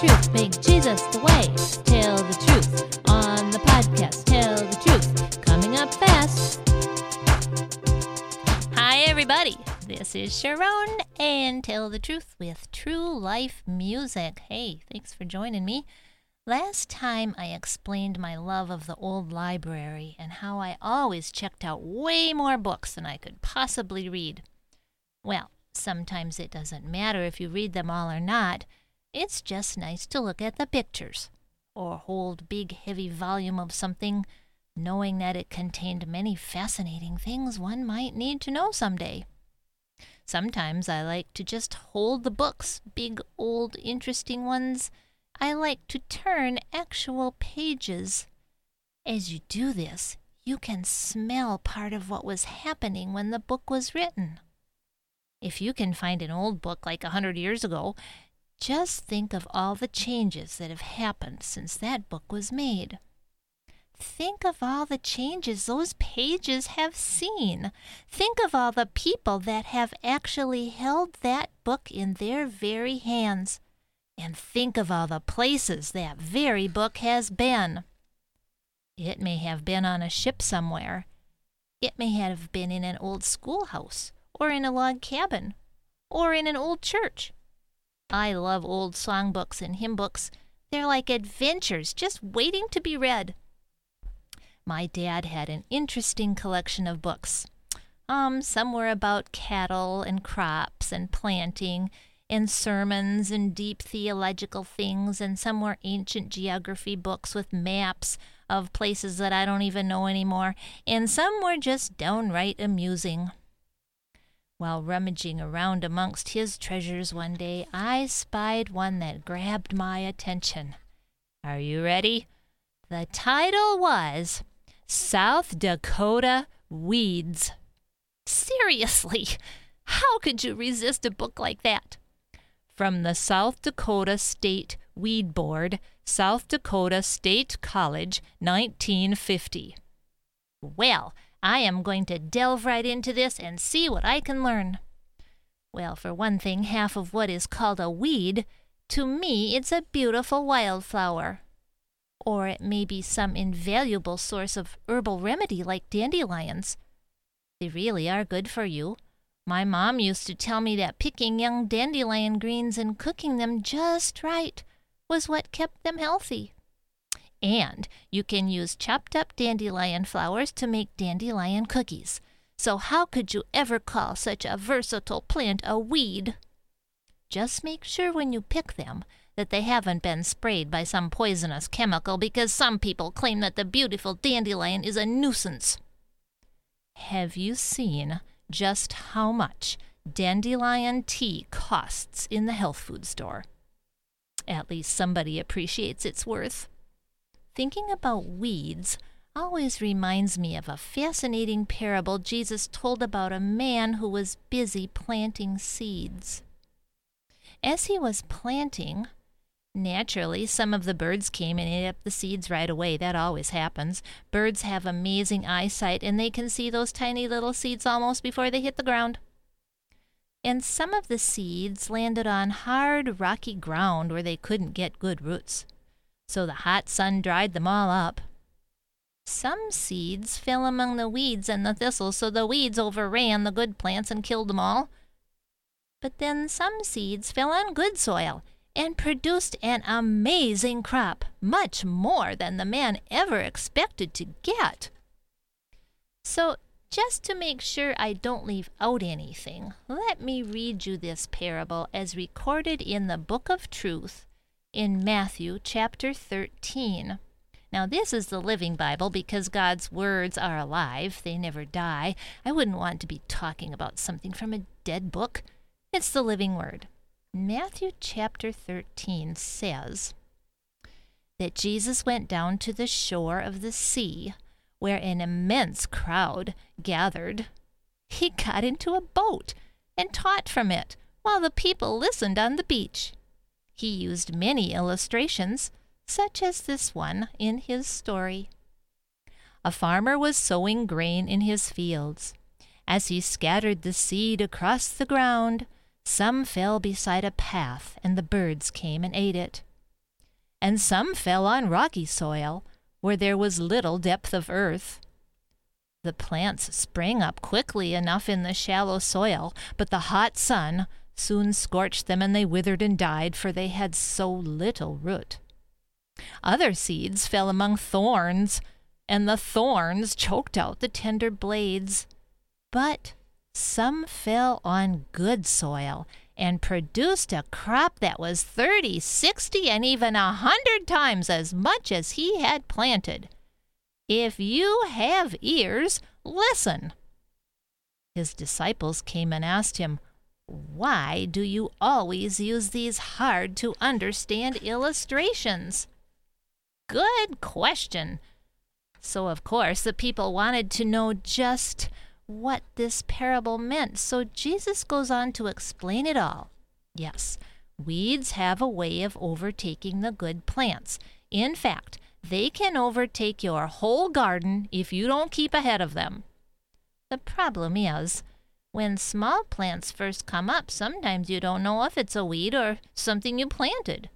truth, make Jesus the way. Tell the truth on the podcast. Tell the truth. Coming up fast. Hi, everybody. This is Sharon and Tell the Truth with True Life Music. Hey, thanks for joining me. Last time I explained my love of the old library and how I always checked out way more books than I could possibly read. Well, sometimes it doesn't matter if you read them all or not. It's just nice to look at the pictures or hold big heavy volume of something knowing that it contained many fascinating things one might need to know someday. Sometimes I like to just hold the books, big old interesting ones. I like to turn actual pages. As you do this, you can smell part of what was happening when the book was written. If you can find an old book like a hundred years ago, just think of all the changes that have happened since that book was made. Think of all the changes those pages have seen. Think of all the people that have actually held that book in their very hands. And think of all the places that very book has been. It may have been on a ship somewhere. It may have been in an old schoolhouse, or in a log cabin, or in an old church I love old songbooks and hymn books. They're like adventures just waiting to be read. My dad had an interesting collection of books. Um, some were about cattle and crops and planting and sermons and deep theological things, and some were ancient geography books with maps of places that I don't even know anymore, and some were just downright amusing. While rummaging around amongst his treasures one day, I spied one that grabbed my attention. Are you ready? The title was South Dakota Weeds. Seriously, how could you resist a book like that? From the South Dakota State Weed Board, South Dakota State College, 1950. Well, I am going to delve right into this and see what I can learn. Well, for one thing, half of what is called a weed, to me it's a beautiful wildflower. Or it may be some invaluable source of herbal remedy like dandelions. They really are good for you. My mom used to tell me that picking young dandelion greens and cooking them just right was what kept them healthy. And you can use chopped up dandelion flowers to make dandelion cookies. So, how could you ever call such a versatile plant a weed? Just make sure when you pick them that they haven't been sprayed by some poisonous chemical because some people claim that the beautiful dandelion is a nuisance. Have you seen just how much dandelion tea costs in the health food store? At least somebody appreciates its worth. Thinking about weeds always reminds me of a fascinating parable Jesus told about a man who was busy planting seeds. As he was planting, naturally, some of the birds came and ate up the seeds right away. That always happens. Birds have amazing eyesight and they can see those tiny little seeds almost before they hit the ground. And some of the seeds landed on hard, rocky ground where they couldn't get good roots so the hot sun dried them all up. Some seeds fell among the weeds and the thistles, so the weeds overran the good plants and killed them all. But then some seeds fell on good soil and produced an amazing crop, much more than the man ever expected to get. So, just to make sure I don't leave out anything, let me read you this parable as recorded in the Book of Truth, in Matthew chapter 13. Now, this is the Living Bible because God's words are alive, they never die. I wouldn't want to be talking about something from a dead book. It's the living word. Matthew chapter 13 says that Jesus went down to the shore of the sea where an immense crowd gathered. He got into a boat and taught from it while the people listened on the beach. He used many illustrations, such as this one in his story. A farmer was sowing grain in his fields. As he scattered the seed across the ground, some fell beside a path, and the birds came and ate it. and some fell on rocky soil, where there was little depth of earth. The plants sprang up quickly enough in the shallow soil, but the hot sun soon scorched them and they withered and died, for they had so little root. Other seeds fell among thorns, and the thorns choked out the tender blades. But some fell on good soil and produced a crop that was thirty, sixty, and even a hundred times as much as he had planted. If you have ears, listen. His disciples came and asked him, Why do you always use these hard to understand illustrations? Good question. So, of course, the people wanted to know just what this parable meant. So, Jesus goes on to explain it all. Yes, weeds have a way of overtaking the good plants. In fact, they can overtake your whole garden if you don't keep ahead of them. The problem is, when small plants first come up, sometimes you don't know if it's a weed or something you planted.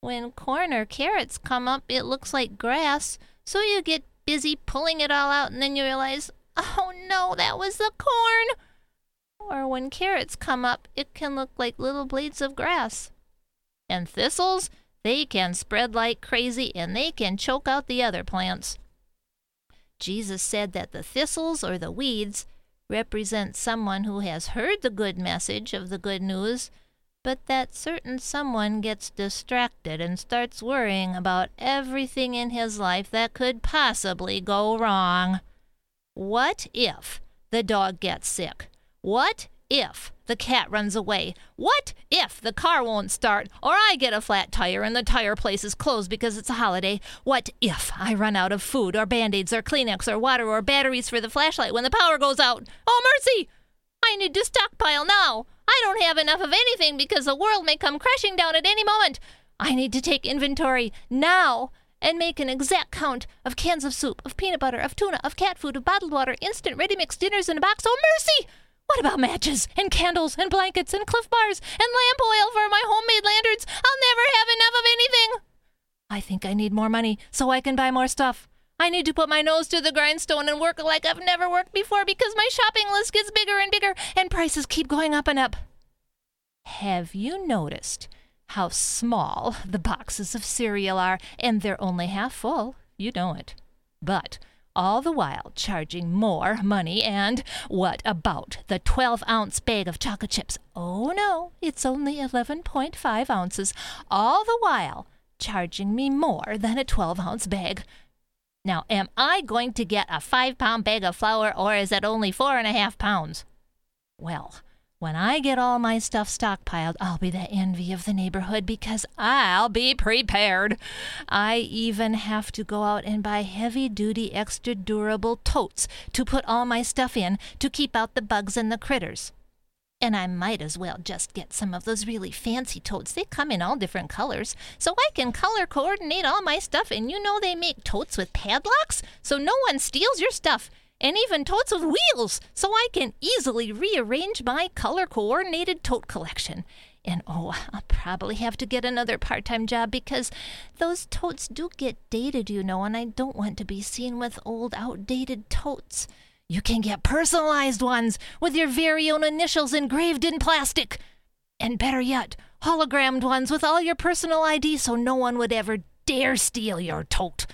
When corn or carrots come up, it looks like grass, so you get busy pulling it all out and then you realize, oh no, that was the corn! Or when carrots come up, it can look like little blades of grass. And thistles, they can spread like crazy and they can choke out the other plants. Jesus said that the thistles or the weeds represent someone who has heard the good message of the good news, but that certain someone gets distracted and starts worrying about everything in his life that could possibly go wrong. What if the dog gets sick? What if the cat runs away? What if the car won't start or I get a flat tire and the tire place is closed because it's a holiday? What if I run out of food or band aids or Kleenex or water or batteries for the flashlight when the power goes out? Oh, mercy! I need to stockpile now. I don't have enough of anything because the world may come crashing down at any moment. I need to take inventory now and make an exact count of cans of soup, of peanut butter, of tuna, of cat food, of bottled water, instant ready mix dinners in a box. Oh, mercy! What about matches and candles and blankets and Clif bars and lamp oil for my homemade lanterns? I'll never have enough of anything. I think I need more money so I can buy more stuff. I need to put my nose to the grindstone and work like I've never worked before because my shopping list gets bigger and bigger and prices keep going up and up. Have you noticed how small the boxes of cereal are and they're only half full? You know it. But all the while charging more money. And what about the 12 ounce bag of chocolate chips? Oh no, it's only 11.5 ounces. All the while charging me more than a 12 ounce bag. Now, am I going to get a five pound bag of flour or is it only four and a half pounds? Well, when I get all my stuff stockpiled, I'll be the envy of the neighborhood because I'll be prepared. I even have to go out and buy heavy duty, extra durable totes to put all my stuff in to keep out the bugs and the critters. And I might as well just get some of those really fancy totes. They come in all different colors, so I can color coordinate all my stuff. And you know they make totes with padlocks, so no one steals your stuff and even totes with wheels, so I can easily rearrange my color coordinated tote collection. And oh, I'll probably have to get another part time job because those totes do get dated, you know, and I don't want to be seen with old, outdated totes. You can get personalized ones with your very own initials engraved in plastic. And better yet, hologrammed ones with all your personal ID so no one would ever dare steal your tote.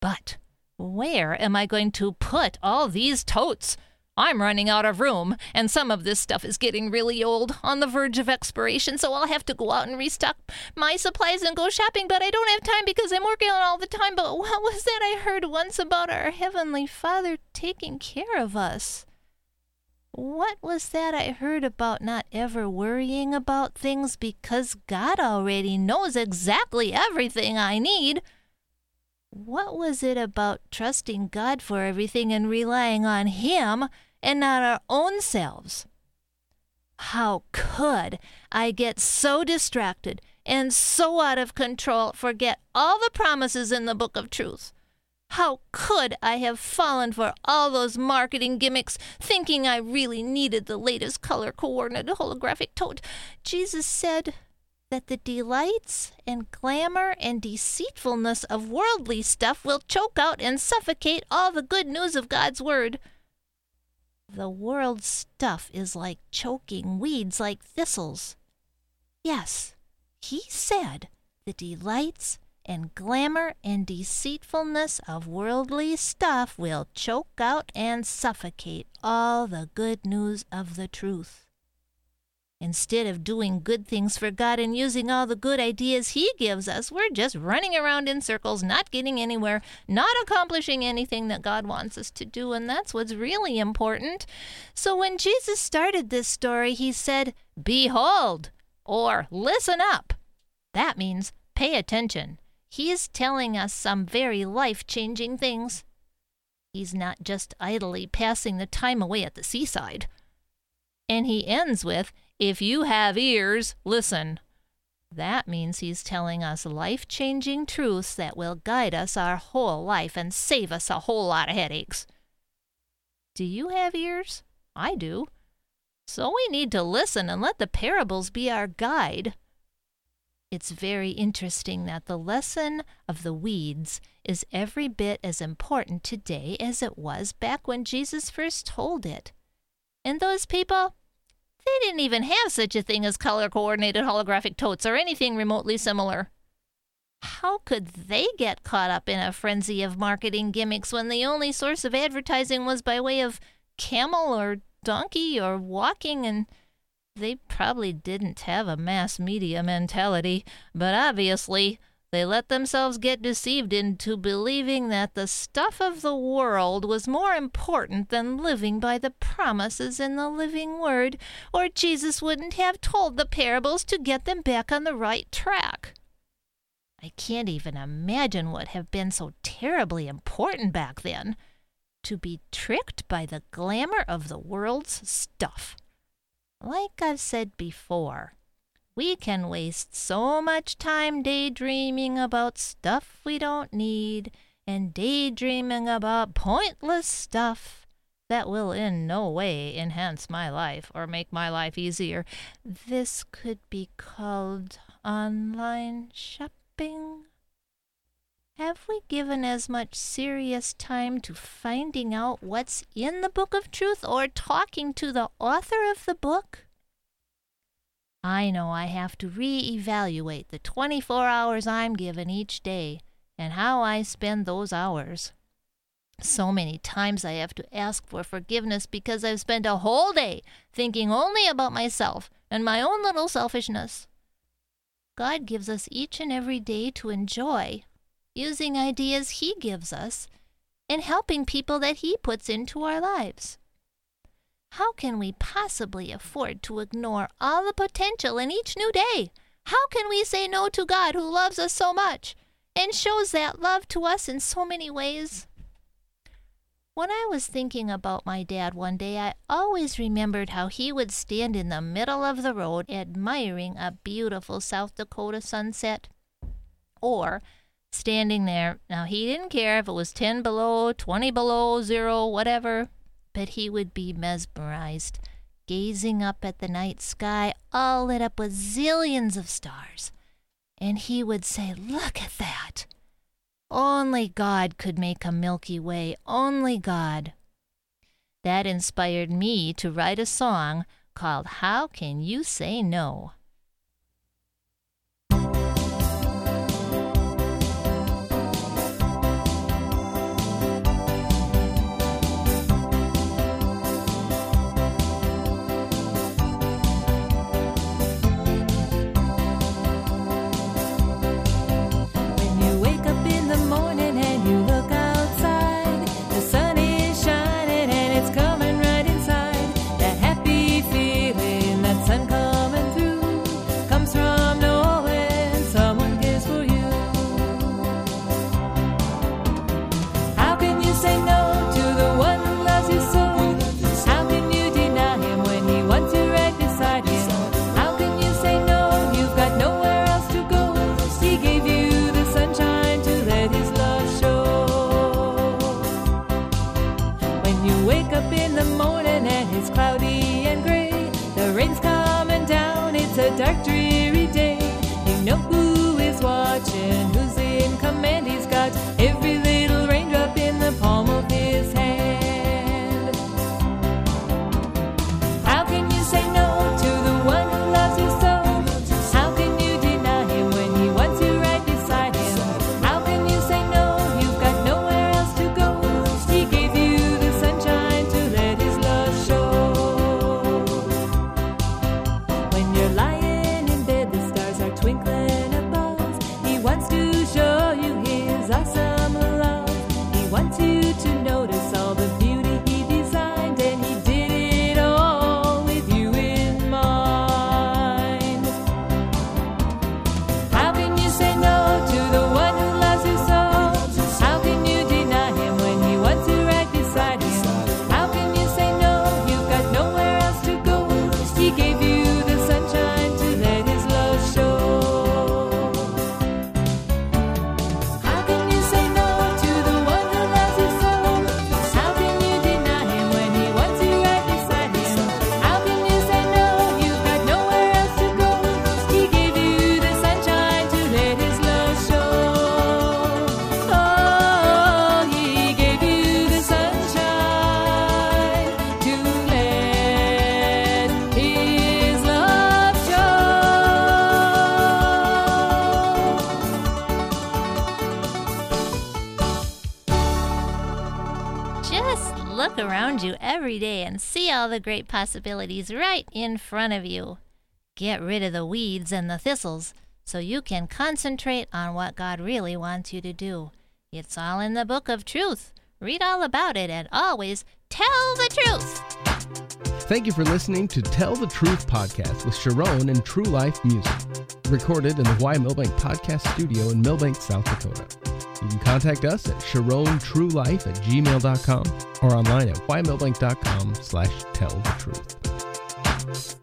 But where am I going to put all these totes? I'm running out of room, and some of this stuff is getting really old, on the verge of expiration, so I'll have to go out and restock my supplies and go shopping, but I don't have time because I'm working all the time. But what was that I heard once about our Heavenly Father taking care of us? What was that I heard about not ever worrying about things because God already knows exactly everything I need? What was it about trusting God for everything and relying on Him and not our own selves? How could I get so distracted and so out of control, forget all the promises in the book of truth? How could I have fallen for all those marketing gimmicks, thinking I really needed the latest color coordinated holographic tote? Jesus said, that the delights and glamour and deceitfulness of worldly stuff will choke out and suffocate all the good news of God's Word. The world's stuff is like choking weeds like thistles. Yes, he said the delights and glamour and deceitfulness of worldly stuff will choke out and suffocate all the good news of the truth. Instead of doing good things for God and using all the good ideas He gives us, we're just running around in circles, not getting anywhere, not accomplishing anything that God wants us to do, and that's what's really important. So when Jesus started this story, He said, Behold, or listen up. That means pay attention. He's telling us some very life changing things. He's not just idly passing the time away at the seaside. And he ends with, If you have ears, listen. That means he's telling us life changing truths that will guide us our whole life and save us a whole lot of headaches. Do you have ears? I do. So we need to listen and let the parables be our guide. It's very interesting that the lesson of the weeds is every bit as important today as it was back when Jesus first told it. And those people, they didn't even have such a thing as color coordinated holographic totes or anything remotely similar. How could they get caught up in a frenzy of marketing gimmicks when the only source of advertising was by way of camel or donkey or walking and they probably didn't have a mass media mentality, but obviously they let themselves get deceived into believing that the stuff of the world was more important than living by the promises in the living word, or Jesus wouldn't have told the parables to get them back on the right track. I can't even imagine what have been so terribly important back then to be tricked by the glamour of the world's stuff. Like I've said before, we can waste so much time daydreaming about stuff we don't need and daydreaming about pointless stuff that will in no way enhance my life or make my life easier. This could be called online shopping. Have we given as much serious time to finding out what's in the book of truth or talking to the author of the book? I know I have to re-evaluate the 24 hours I'm given each day and how I spend those hours. So many times I have to ask for forgiveness because I've spent a whole day thinking only about myself and my own little selfishness. God gives us each and every day to enjoy using ideas He gives us, and helping people that He puts into our lives. How can we possibly afford to ignore all the potential in each new day? How can we say no to God who loves us so much and shows that love to us in so many ways? When I was thinking about my dad one day, I always remembered how he would stand in the middle of the road admiring a beautiful South Dakota sunset. Or standing there. Now, he didn't care if it was 10 below, 20 below, zero, whatever, but he would be mesmerized, gazing up at the night sky, all lit up with zillions of stars. And he would say, Look at that! Only God could make a Milky Way, only God. That inspired me to write a song called How Can You Say No? All the great possibilities right in front of you. Get rid of the weeds and the thistles so you can concentrate on what God really wants you to do. It's all in the book of truth. Read all about it and always tell the truth. Thank you for listening to Tell the Truth podcast with Sharon and True Life Music, recorded in the Y Milbank Podcast Studio in Milbank, South Dakota. You can contact us at sharontruelife at gmail.com or online at ymilbank.com slash tell the truth.